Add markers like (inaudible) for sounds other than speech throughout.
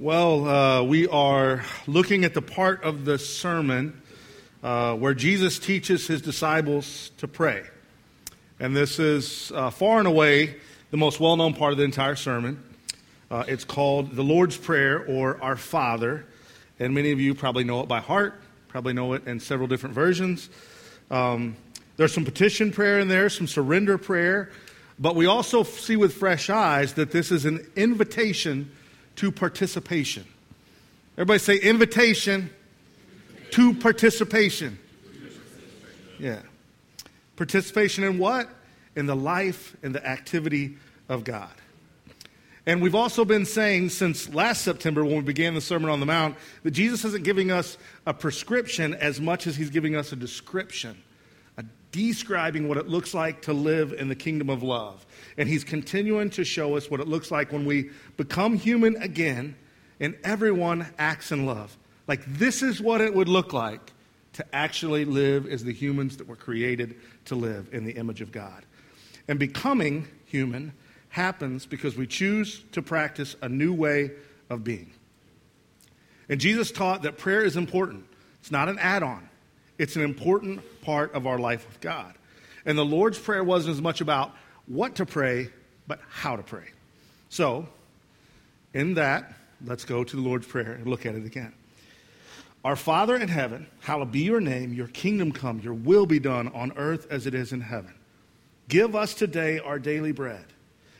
Well, uh, we are looking at the part of the sermon uh, where Jesus teaches his disciples to pray. And this is uh, far and away the most well known part of the entire sermon. Uh, it's called the Lord's Prayer or Our Father. And many of you probably know it by heart, probably know it in several different versions. Um, there's some petition prayer in there, some surrender prayer. But we also see with fresh eyes that this is an invitation to participation. Everybody say invitation to participation. Yeah. Participation in what? In the life and the activity of God. And we've also been saying since last September when we began the Sermon on the Mount that Jesus isn't giving us a prescription as much as he's giving us a description, describing what it looks like to live in the kingdom of love. And he's continuing to show us what it looks like when we become human again and everyone acts in love. Like, this is what it would look like to actually live as the humans that were created to live in the image of God. And becoming human happens because we choose to practice a new way of being. And Jesus taught that prayer is important. It's not an add on, it's an important part of our life with God. And the Lord's Prayer wasn't as much about what to pray, but how to pray. So, in that, let's go to the Lord's Prayer and look at it again. Our Father in heaven, hallowed be your name, your kingdom come, your will be done on earth as it is in heaven. Give us today our daily bread,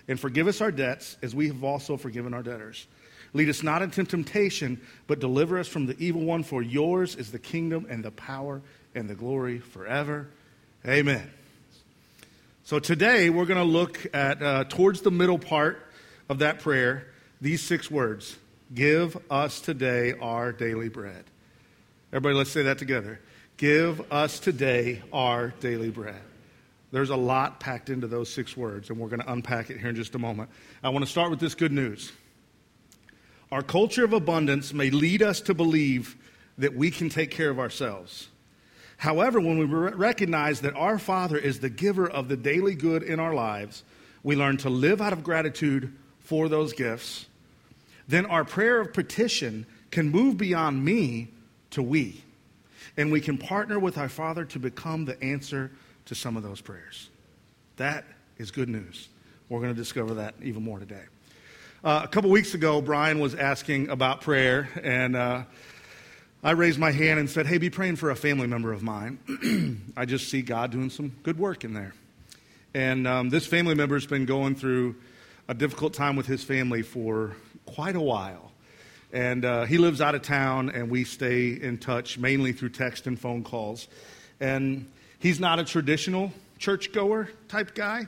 and forgive us our debts as we have also forgiven our debtors. Lead us not into temptation, but deliver us from the evil one, for yours is the kingdom and the power and the glory forever. Amen. So today we're going to look at, uh, towards the middle part of that prayer, these six words Give us today our daily bread. Everybody, let's say that together. Give us today our daily bread. There's a lot packed into those six words, and we're going to unpack it here in just a moment. I want to start with this good news. Our culture of abundance may lead us to believe that we can take care of ourselves. However, when we recognize that our Father is the giver of the daily good in our lives, we learn to live out of gratitude for those gifts. Then our prayer of petition can move beyond me to we. And we can partner with our Father to become the answer to some of those prayers. That is good news. We're going to discover that even more today. Uh, a couple weeks ago, Brian was asking about prayer, and uh, I raised my hand and said, Hey, be praying for a family member of mine. (clears throat) I just see God doing some good work in there. And um, this family member has been going through a difficult time with his family for quite a while. And uh, he lives out of town, and we stay in touch mainly through text and phone calls. And he's not a traditional churchgoer type guy,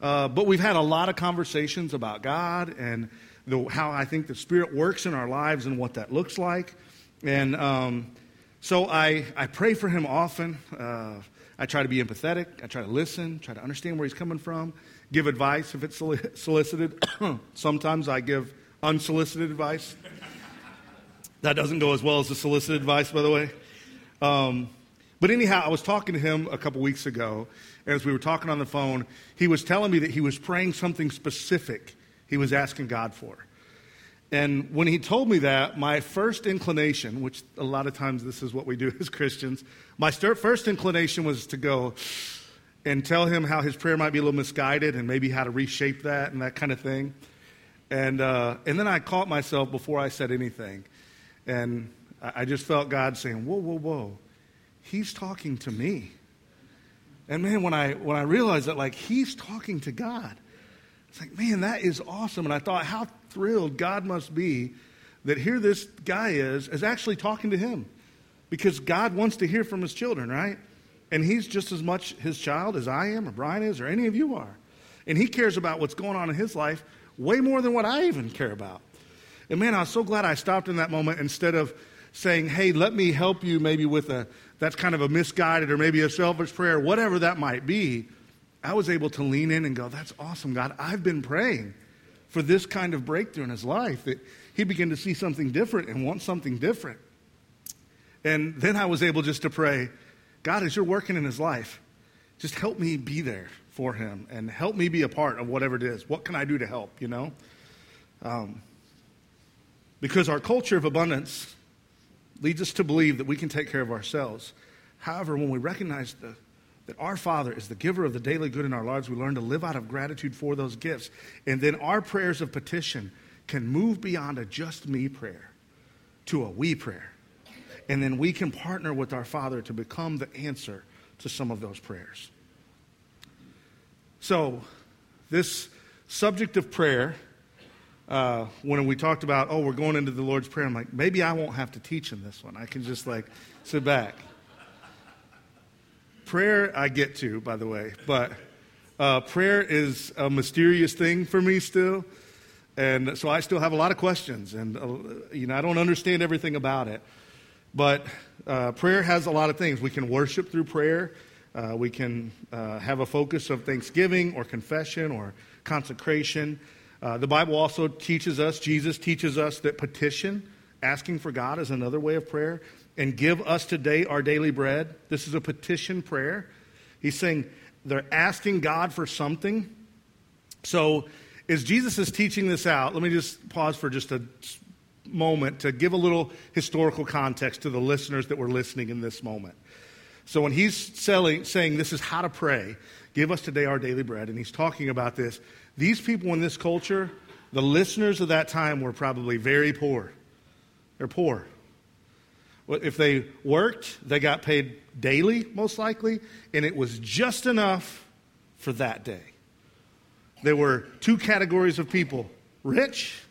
uh, but we've had a lot of conversations about God and the, how I think the Spirit works in our lives and what that looks like. And um, so I, I pray for him often. Uh, I try to be empathetic. I try to listen, try to understand where he's coming from, give advice if it's solicited. (coughs) Sometimes I give unsolicited advice. That doesn't go as well as the solicited advice, by the way. Um, but anyhow, I was talking to him a couple weeks ago, as we were talking on the phone, he was telling me that he was praying something specific he was asking God for. And when he told me that, my first inclination, which a lot of times this is what we do (laughs) as Christians, my first inclination was to go and tell him how his prayer might be a little misguided and maybe how to reshape that and that kind of thing. And, uh, and then I caught myself before I said anything. And I just felt God saying, Whoa, whoa, whoa. He's talking to me. And man, when I, when I realized that, like, he's talking to God, it's like, man, that is awesome. And I thought, how thrilled God must be that here this guy is, is actually talking to him. Because God wants to hear from his children, right? And he's just as much his child as I am, or Brian is, or any of you are. And he cares about what's going on in his life way more than what I even care about. And man, I was so glad I stopped in that moment instead of saying, hey, let me help you maybe with a, that's kind of a misguided or maybe a selfish prayer, whatever that might be. I was able to lean in and go, That's awesome, God. I've been praying for this kind of breakthrough in his life that he began to see something different and want something different. And then I was able just to pray, God, as you're working in his life, just help me be there for him and help me be a part of whatever it is. What can I do to help, you know? Um, Because our culture of abundance leads us to believe that we can take care of ourselves. However, when we recognize the, that our Father is the giver of the daily good in our lives, we learn to live out of gratitude for those gifts. And then our prayers of petition can move beyond a just me prayer to a we prayer. And then we can partner with our Father to become the answer to some of those prayers. So, this subject of prayer, uh, when we talked about, oh, we're going into the Lord's Prayer, I'm like, maybe I won't have to teach in this one. I can just like sit back. Prayer, I get to, by the way, but uh, prayer is a mysterious thing for me still. And so I still have a lot of questions, and uh, you know I don't understand everything about it. But uh, prayer has a lot of things. We can worship through prayer. Uh, we can uh, have a focus of thanksgiving or confession or consecration. Uh, the Bible also teaches us, Jesus teaches us that petition, asking for God, is another way of prayer. And give us today our daily bread. This is a petition prayer. He's saying they're asking God for something. So, as Jesus is teaching this out, let me just pause for just a moment to give a little historical context to the listeners that were listening in this moment. So when he's selling, saying this is how to pray, give us today our daily bread, and he's talking about this, these people in this culture, the listeners of that time were probably very poor. They're poor. If they worked, they got paid daily, most likely, and it was just enough for that day. There were two categories of people rich,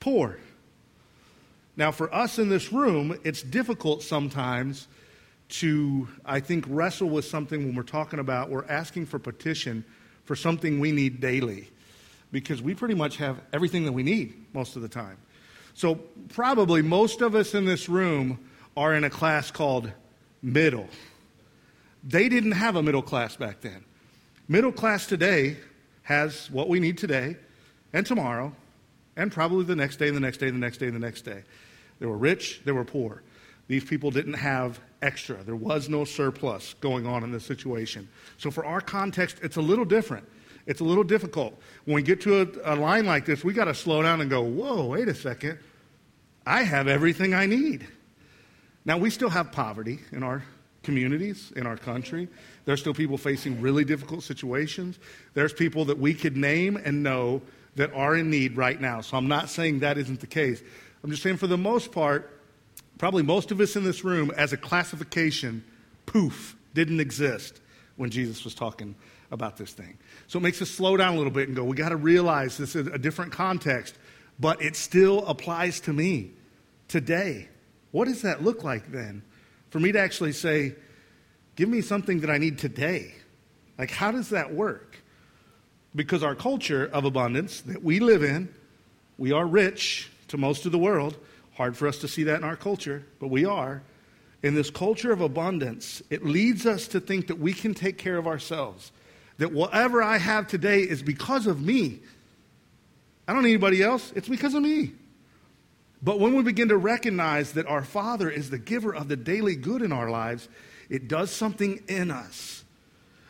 poor. Now, for us in this room, it's difficult sometimes to, I think, wrestle with something when we're talking about, we're asking for petition for something we need daily because we pretty much have everything that we need most of the time. So, probably most of us in this room are in a class called middle. They didn't have a middle class back then. Middle class today has what we need today and tomorrow and probably the next day and the next day and the next day and the next day. They were rich, they were poor. These people didn't have extra. There was no surplus going on in this situation. So, for our context, it's a little different. It's a little difficult. When we get to a, a line like this, we got to slow down and go, whoa, wait a second. I have everything I need. Now, we still have poverty in our communities, in our country. There's still people facing really difficult situations. There's people that we could name and know that are in need right now. So I'm not saying that isn't the case. I'm just saying, for the most part, probably most of us in this room, as a classification, poof, didn't exist when Jesus was talking about this thing. So it makes us slow down a little bit and go, we got to realize this is a different context, but it still applies to me today. What does that look like then? For me to actually say, give me something that I need today. Like, how does that work? Because our culture of abundance that we live in, we are rich to most of the world. Hard for us to see that in our culture, but we are. In this culture of abundance, it leads us to think that we can take care of ourselves. That whatever I have today is because of me. I don't need anybody else, it's because of me. But when we begin to recognize that our Father is the giver of the daily good in our lives, it does something in us.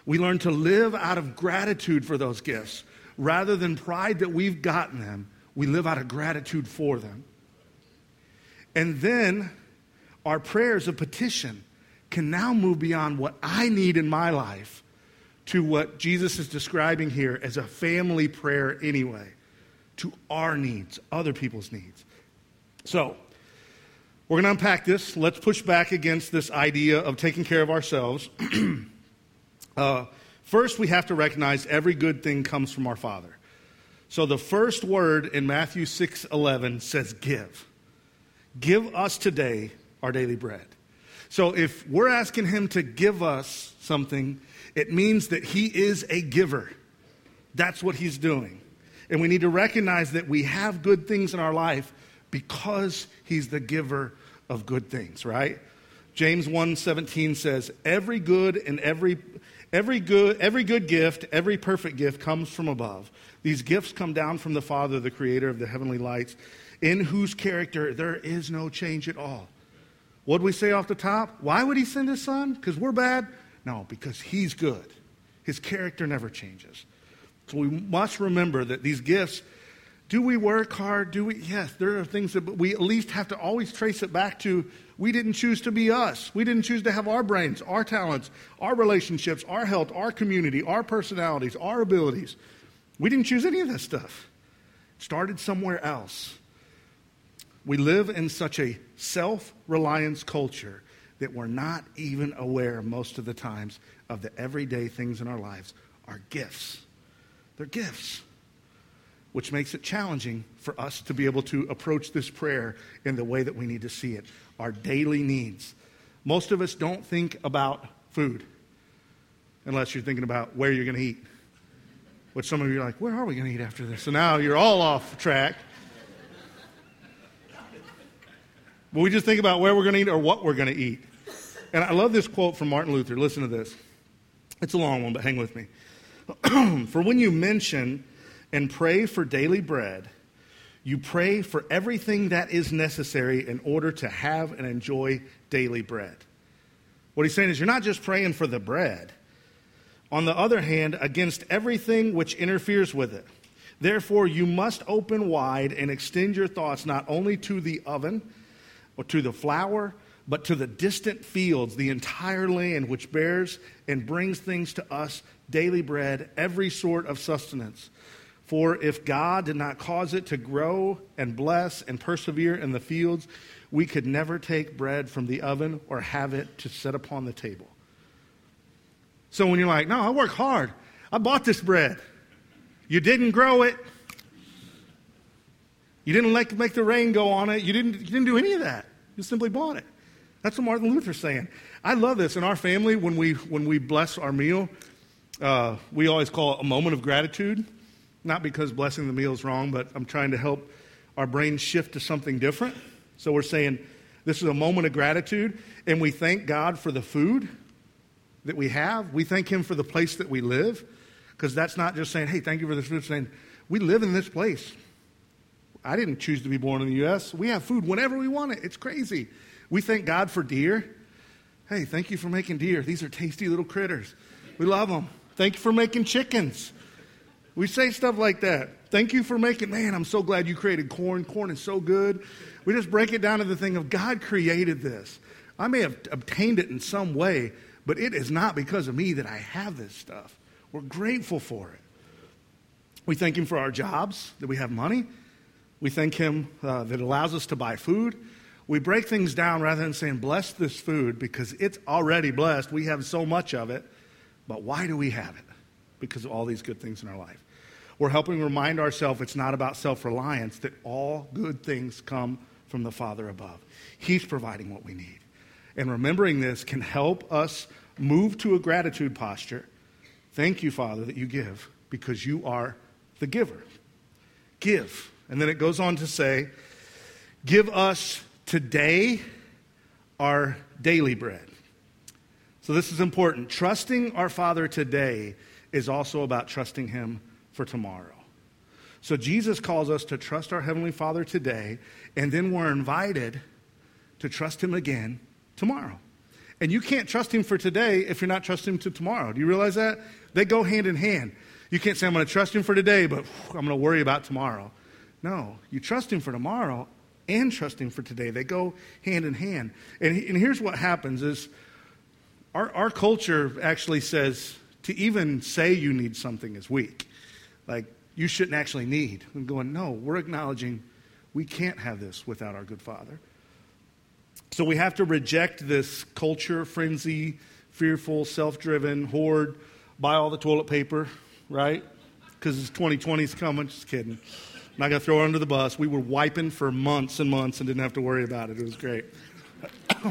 We learn to live out of gratitude for those gifts. Rather than pride that we've gotten them, we live out of gratitude for them. And then our prayers of petition can now move beyond what I need in my life to what Jesus is describing here as a family prayer, anyway, to our needs, other people's needs. So, we're going to unpack this. Let's push back against this idea of taking care of ourselves. (clears throat) uh, first, we have to recognize every good thing comes from our Father. So, the first word in Matthew 6 11 says, Give. Give us today our daily bread. So if we're asking him to give us something, it means that he is a giver. That's what he's doing. And we need to recognize that we have good things in our life because he's the giver of good things, right? James 1:17 says, "Every good and every every good every good gift, every perfect gift comes from above. These gifts come down from the Father, the creator of the heavenly lights, in whose character there is no change at all. What do we say off the top? Why would he send his son? Because we're bad? No, because he's good. His character never changes. So we must remember that these gifts Do we work hard? Do we? Yes, there are things that we at least have to always trace it back to we didn't choose to be us. We didn't choose to have our brains, our talents, our relationships, our health, our community, our personalities, our abilities. We didn't choose any of that stuff. It started somewhere else. We live in such a self reliance culture that we're not even aware most of the times of the everyday things in our lives are gifts. They're gifts which makes it challenging for us to be able to approach this prayer in the way that we need to see it our daily needs. Most of us don't think about food unless you're thinking about where you're going to eat. Which some of you are like, where are we going to eat after this? So now you're all off track. But we just think about where we're going to eat or what we're going to eat. And I love this quote from Martin Luther. Listen to this. It's a long one, but hang with me. (clears throat) For when you mention and pray for daily bread, you pray for everything that is necessary in order to have and enjoy daily bread. What he's saying is, you're not just praying for the bread. On the other hand, against everything which interferes with it. Therefore, you must open wide and extend your thoughts not only to the oven or to the flour, but to the distant fields, the entire land which bears and brings things to us daily bread, every sort of sustenance. For if God did not cause it to grow and bless and persevere in the fields, we could never take bread from the oven or have it to set upon the table. So when you're like, no, I work hard, I bought this bread. You didn't grow it. You didn't like make the rain go on it. You didn't, you didn't do any of that. You simply bought it. That's what Martin Luther's saying. I love this. In our family, when we, when we bless our meal, uh, we always call it a moment of gratitude. Not because blessing the meal is wrong, but I'm trying to help our brain shift to something different. So we're saying this is a moment of gratitude, and we thank God for the food that we have. We thank Him for the place that we live, because that's not just saying, hey, thank you for this food, it's saying, we live in this place. I didn't choose to be born in the U.S. We have food whenever we want it. It's crazy. We thank God for deer. Hey, thank you for making deer. These are tasty little critters. We love them. Thank you for making chickens. We say stuff like that. Thank you for making, man, I'm so glad you created corn. Corn is so good. We just break it down to the thing of God created this. I may have obtained it in some way, but it is not because of me that I have this stuff. We're grateful for it. We thank Him for our jobs, that we have money. We thank Him uh, that allows us to buy food. We break things down rather than saying, bless this food because it's already blessed. We have so much of it, but why do we have it? because of all these good things in our life. We're helping remind ourselves it's not about self reliance, that all good things come from the Father above. He's providing what we need. And remembering this can help us move to a gratitude posture. Thank you, Father, that you give because you are the giver. Give. And then it goes on to say, Give us today our daily bread. So this is important. Trusting our Father today is also about trusting Him for tomorrow. So Jesus calls us to trust our Heavenly Father today, and then we're invited to trust Him again tomorrow. And you can't trust Him for today if you're not trusting Him to tomorrow. Do you realize that? They go hand in hand. You can't say, I'm going to trust Him for today, but I'm going to worry about tomorrow. No, you trust Him for tomorrow and trust Him for today. They go hand in hand. And, and here's what happens is our, our culture actually says, to even say you need something is weak. Like, you shouldn't actually need. I'm going, no, we're acknowledging we can't have this without our good Father. So we have to reject this culture, frenzy, fearful, self driven, hoard, buy all the toilet paper, right? Because 2020 is coming. Just kidding. I'm not going to throw her under the bus. We were wiping for months and months and didn't have to worry about it. It was great. (coughs)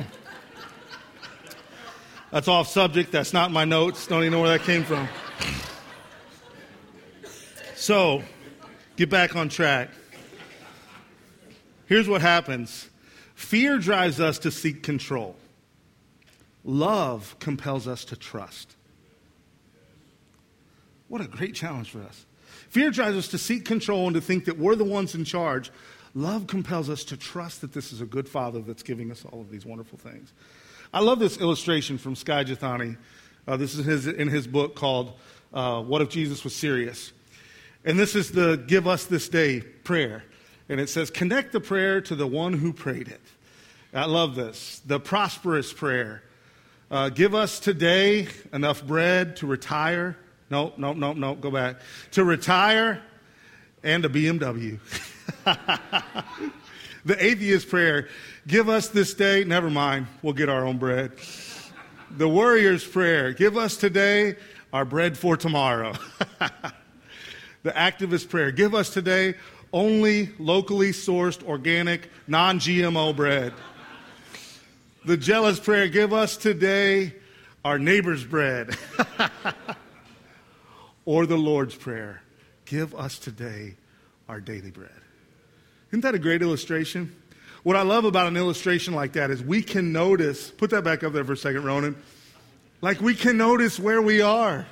That's off subject. That's not my notes. Don't even know where that came from. So, get back on track. Here's what happens fear drives us to seek control, love compels us to trust. What a great challenge for us. Fear drives us to seek control and to think that we're the ones in charge. Love compels us to trust that this is a good father that's giving us all of these wonderful things. I love this illustration from Skye Jethani. Uh, this is his, in his book called uh, What If Jesus Was Serious? And this is the give us this day prayer. And it says, connect the prayer to the one who prayed it. I love this. The prosperous prayer. Uh, give us today enough bread to retire. No, no, no, no, go back. To retire and a BMW. (laughs) the atheist prayer. Give us this day. Never mind. We'll get our own bread. The warrior's prayer. Give us today our bread for tomorrow. (laughs) the activist prayer. Give us today only locally sourced, organic, non GMO bread. The jealous prayer. Give us today our neighbor's bread. (laughs) or the Lord's prayer. Give us today our daily bread. Isn't that a great illustration? What I love about an illustration like that is we can notice, put that back up there for a second, Ronan. Like we can notice where we are.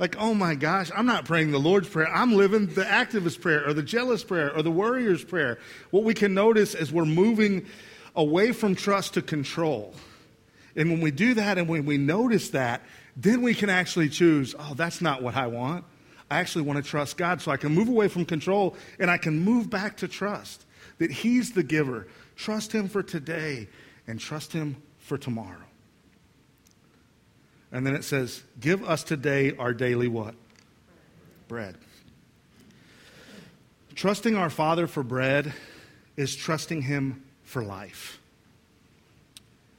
Like, oh my gosh, I'm not praying the Lord's Prayer. I'm living the activist prayer or the jealous prayer or the warrior's prayer. What we can notice is we're moving away from trust to control. And when we do that and when we notice that, then we can actually choose, oh, that's not what I want. I actually want to trust God so I can move away from control and I can move back to trust that He's the giver. Trust Him for today and trust Him for tomorrow. And then it says, Give us today our daily what? Bread. Trusting our Father for bread is trusting Him for life.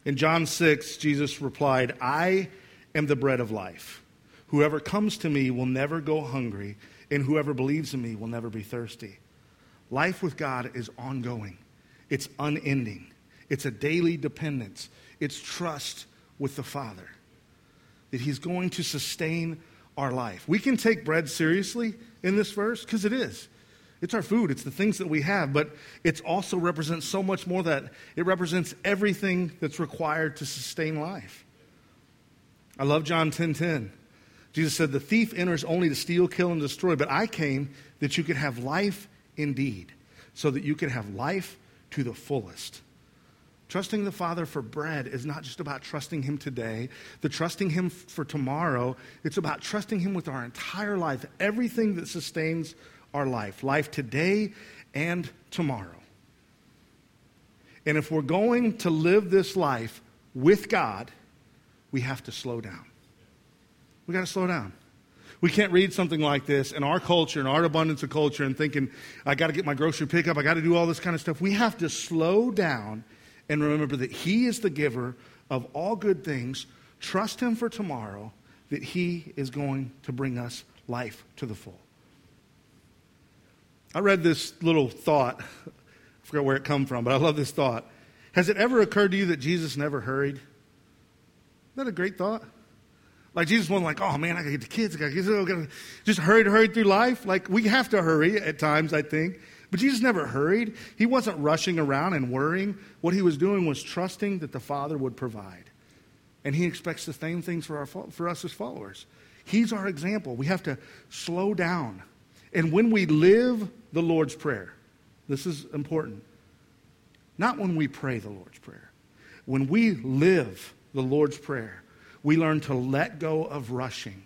In John 6, Jesus replied, I am the bread of life. Whoever comes to me will never go hungry, and whoever believes in me will never be thirsty. Life with God is ongoing, it's unending, it's a daily dependence, it's trust with the Father that He's going to sustain our life. We can take bread seriously in this verse because it is. It's our food, it's the things that we have, but it also represents so much more that it represents everything that's required to sustain life. I love John 10:10. 10, 10. Jesus said, "The thief enters only to steal, kill and destroy, but I came that you could have life indeed, so that you could have life to the fullest." Trusting the Father for bread is not just about trusting Him today, the trusting Him for tomorrow. It's about trusting Him with our entire life, everything that sustains our life, life today and tomorrow. And if we're going to live this life with God, we have to slow down. We got to slow down. We can't read something like this in our culture, in our abundance of culture, and thinking, I got to get my grocery pickup, I got to do all this kind of stuff. We have to slow down and remember that He is the giver of all good things. Trust Him for tomorrow, that He is going to bring us life to the full. I read this little thought. (laughs) I forgot where it come from, but I love this thought. Has it ever occurred to you that Jesus never hurried? That a great thought? Like Jesus wasn't like, oh man, I gotta get the kids, I gotta get, just hurry to hurry through life. Like we have to hurry at times, I think. But Jesus never hurried. He wasn't rushing around and worrying. What he was doing was trusting that the Father would provide. And he expects the same things for, our, for us as followers. He's our example. We have to slow down. And when we live the Lord's Prayer, this is important. Not when we pray the Lord's Prayer. When we live the Lord's Prayer, we learn to let go of rushing.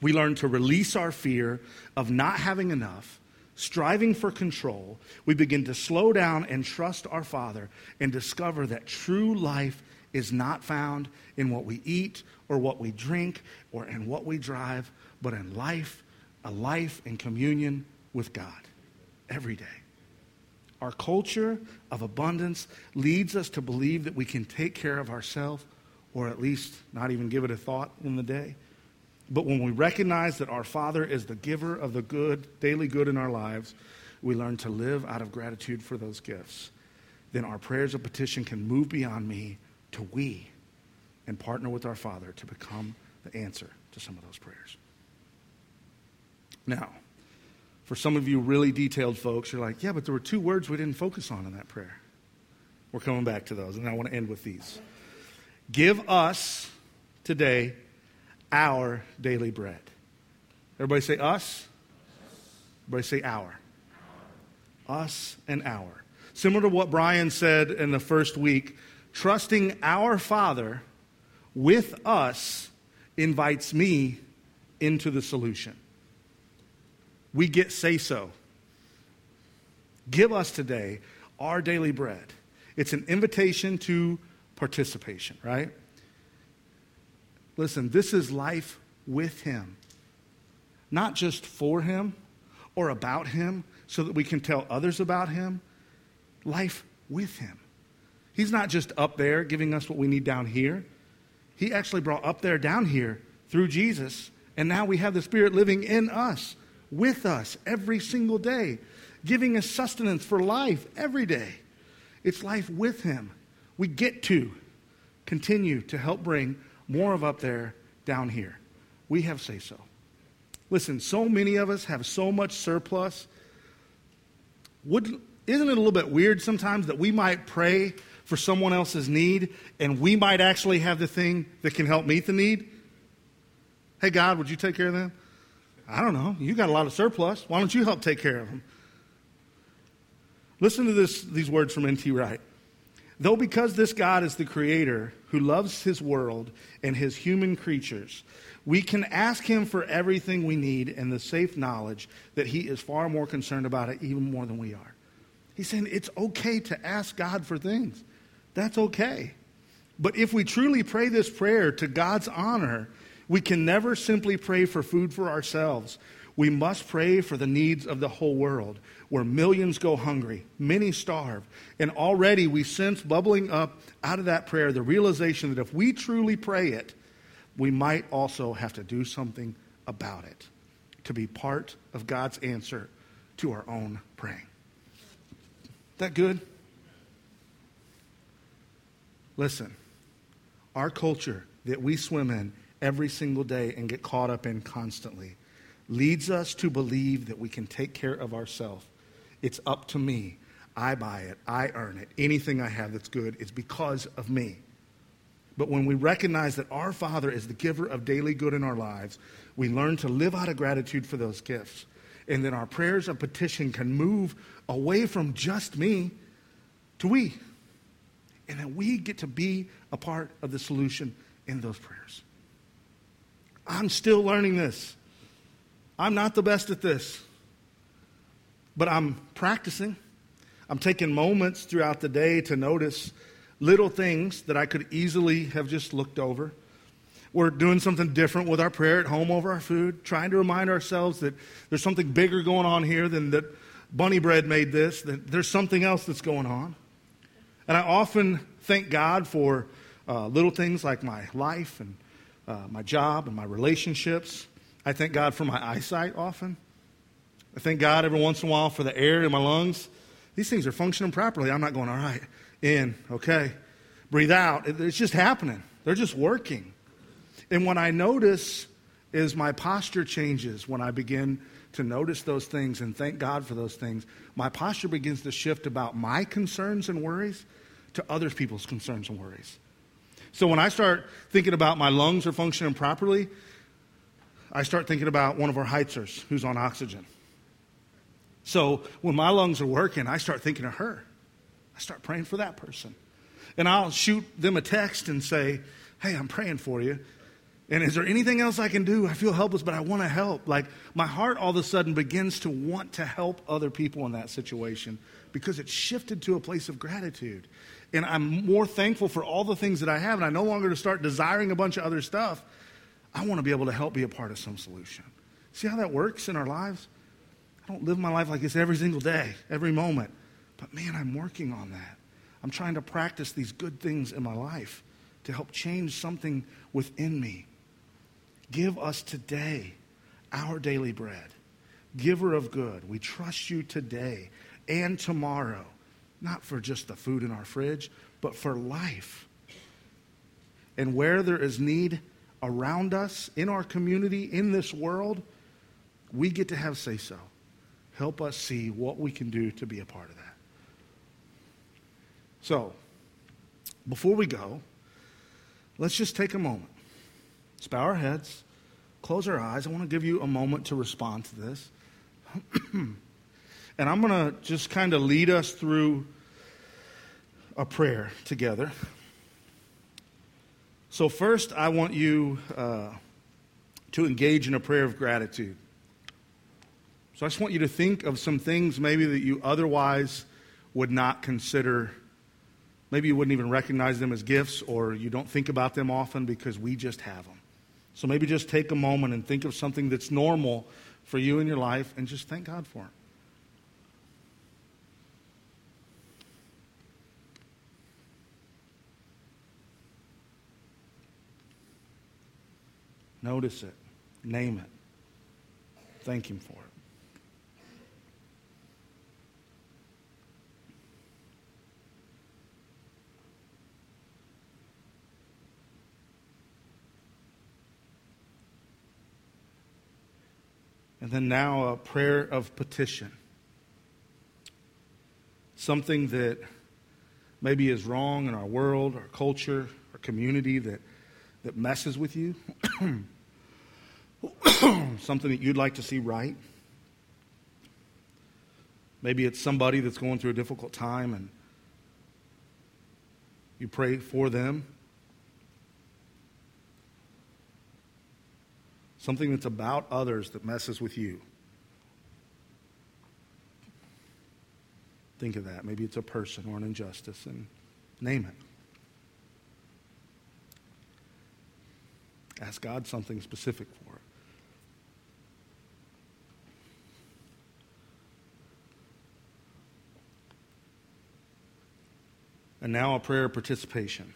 We learn to release our fear of not having enough striving for control, we begin to slow down and trust our Father and discover that true life is not found in what we eat or what we drink or in what we drive, but in life, a life in communion with God every day. Our culture of abundance leads us to believe that we can take care of ourselves or at least not even give it a thought in the day. But when we recognize that our Father is the giver of the good, daily good in our lives, we learn to live out of gratitude for those gifts. Then our prayers of petition can move beyond me to we and partner with our Father to become the answer to some of those prayers. Now, for some of you really detailed folks, you're like, yeah, but there were two words we didn't focus on in that prayer. We're coming back to those, and I want to end with these. Give us today our daily bread. Everybody say us. Everybody say our. Us and our. Similar to what Brian said in the first week, trusting our Father with us invites me into the solution. We get say so. Give us today our daily bread. It's an invitation to participation, right? Listen, this is life with Him, not just for Him or about Him so that we can tell others about Him. Life with Him. He's not just up there giving us what we need down here. He actually brought up there down here through Jesus, and now we have the Spirit living in us, with us every single day, giving us sustenance for life every day. It's life with Him. We get to continue to help bring more of up there down here. We have say so. Listen, so many of us have so much surplus. Wouldn't, isn't it a little bit weird sometimes that we might pray for someone else's need and we might actually have the thing that can help meet the need? Hey, God, would you take care of them? I don't know. You got a lot of surplus. Why don't you help take care of them? Listen to this, these words from N.T. Wright. Though because this God is the creator who loves his world and his human creatures, we can ask him for everything we need in the safe knowledge that he is far more concerned about it, even more than we are. He's saying it's okay to ask God for things. That's okay. But if we truly pray this prayer to God's honor, we can never simply pray for food for ourselves. We must pray for the needs of the whole world where millions go hungry, many starve. And already we sense bubbling up out of that prayer the realization that if we truly pray it, we might also have to do something about it to be part of God's answer to our own praying. That good? Listen, our culture that we swim in every single day and get caught up in constantly leads us to believe that we can take care of ourselves it's up to me. I buy it. I earn it. Anything I have that's good is because of me. But when we recognize that our Father is the giver of daily good in our lives, we learn to live out of gratitude for those gifts. And then our prayers of petition can move away from just me to we. And then we get to be a part of the solution in those prayers. I'm still learning this. I'm not the best at this. But I'm practicing. I'm taking moments throughout the day to notice little things that I could easily have just looked over. We're doing something different with our prayer at home over our food, trying to remind ourselves that there's something bigger going on here than that bunny bread made this, that there's something else that's going on. And I often thank God for uh, little things like my life and uh, my job and my relationships. I thank God for my eyesight often. I thank God every once in a while for the air in my lungs. These things are functioning properly. I'm not going, all right, in, okay. Breathe out. It's just happening. They're just working. And what I notice is my posture changes when I begin to notice those things and thank God for those things. My posture begins to shift about my concerns and worries to other people's concerns and worries. So when I start thinking about my lungs are functioning properly, I start thinking about one of our Heitzers who's on oxygen. So when my lungs are working, I start thinking of her. I start praying for that person. And I'll shoot them a text and say, Hey, I'm praying for you. And is there anything else I can do? I feel helpless, but I want to help. Like my heart all of a sudden begins to want to help other people in that situation because it's shifted to a place of gratitude. And I'm more thankful for all the things that I have. And I no longer to start desiring a bunch of other stuff. I want to be able to help be a part of some solution. See how that works in our lives? I don't live my life like this every single day, every moment. But man, I'm working on that. I'm trying to practice these good things in my life to help change something within me. Give us today our daily bread. Giver of good, we trust you today and tomorrow, not for just the food in our fridge, but for life. And where there is need around us, in our community, in this world, we get to have say so. Help us see what we can do to be a part of that. So, before we go, let's just take a moment. Let's bow our heads, close our eyes. I want to give you a moment to respond to this. (clears throat) and I'm going to just kind of lead us through a prayer together. So, first, I want you uh, to engage in a prayer of gratitude. So I just want you to think of some things maybe that you otherwise would not consider. Maybe you wouldn't even recognize them as gifts, or you don't think about them often because we just have them. So maybe just take a moment and think of something that's normal for you in your life and just thank God for it. Notice it. Name it. Thank Him for it. And then now a prayer of petition. Something that maybe is wrong in our world, our culture, our community that, that messes with you. (clears throat) (coughs) something that you'd like to see right. Maybe it's somebody that's going through a difficult time and you pray for them. Something that's about others that messes with you. Think of that. Maybe it's a person or an injustice and name it. Ask God something specific for it. And now a prayer of participation.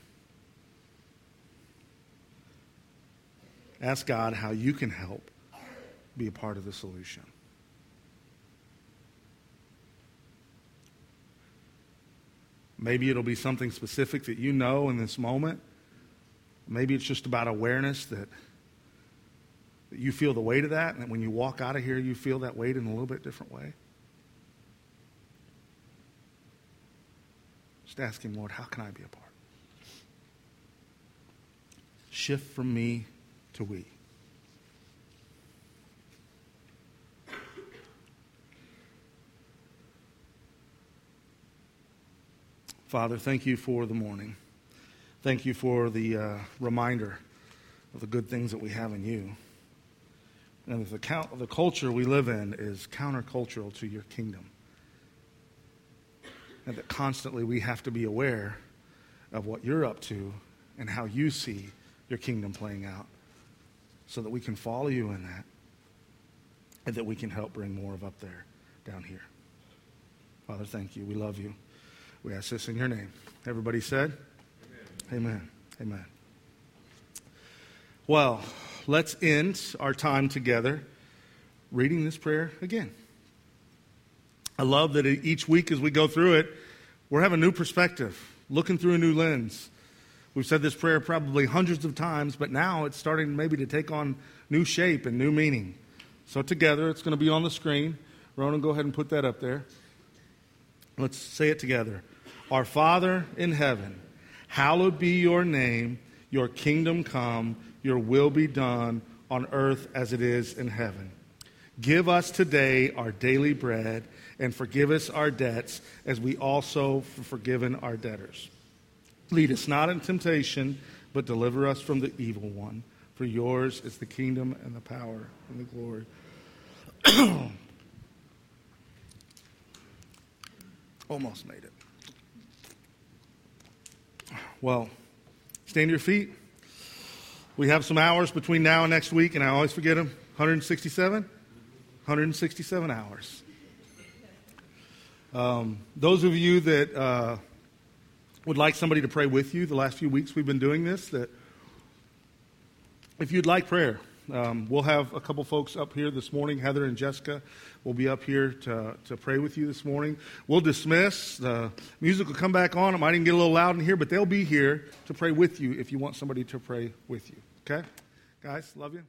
Ask God how you can help be a part of the solution. Maybe it'll be something specific that you know in this moment. Maybe it's just about awareness that, that you feel the weight of that, and that when you walk out of here, you feel that weight in a little bit different way. Just ask Him, Lord, how can I be a part? Shift from me to we. Father, thank you for the morning. Thank you for the uh, reminder of the good things that we have in you. And the, the culture we live in is countercultural to your kingdom and that constantly we have to be aware of what you're up to and how you see your kingdom playing out so that we can follow you in that and that we can help bring more of up there down here. Father, thank you. We love you. We ask this in your name. Everybody said? Amen. Amen. Amen. Well, let's end our time together reading this prayer again. I love that each week as we go through it, we're having a new perspective, looking through a new lens. We've said this prayer probably hundreds of times, but now it's starting maybe to take on new shape and new meaning. So, together, it's going to be on the screen. Ronan, go ahead and put that up there. Let's say it together. Our Father in heaven, hallowed be your name, your kingdom come, your will be done on earth as it is in heaven. Give us today our daily bread and forgive us our debts as we also have forgiven our debtors. Lead us not in temptation, but deliver us from the evil one. For yours is the kingdom and the power and the glory. (clears throat) Almost made it. Well, stand to your feet. We have some hours between now and next week, and I always forget them 167? 167 hours. Um, those of you that uh, would like somebody to pray with you, the last few weeks we've been doing this, that if you'd like prayer, um, we'll have a couple folks up here this morning. Heather and Jessica will be up here to, to pray with you this morning. We'll dismiss. The music will come back on. It might even get a little loud in here, but they'll be here to pray with you if you want somebody to pray with you. Okay? Guys, love you.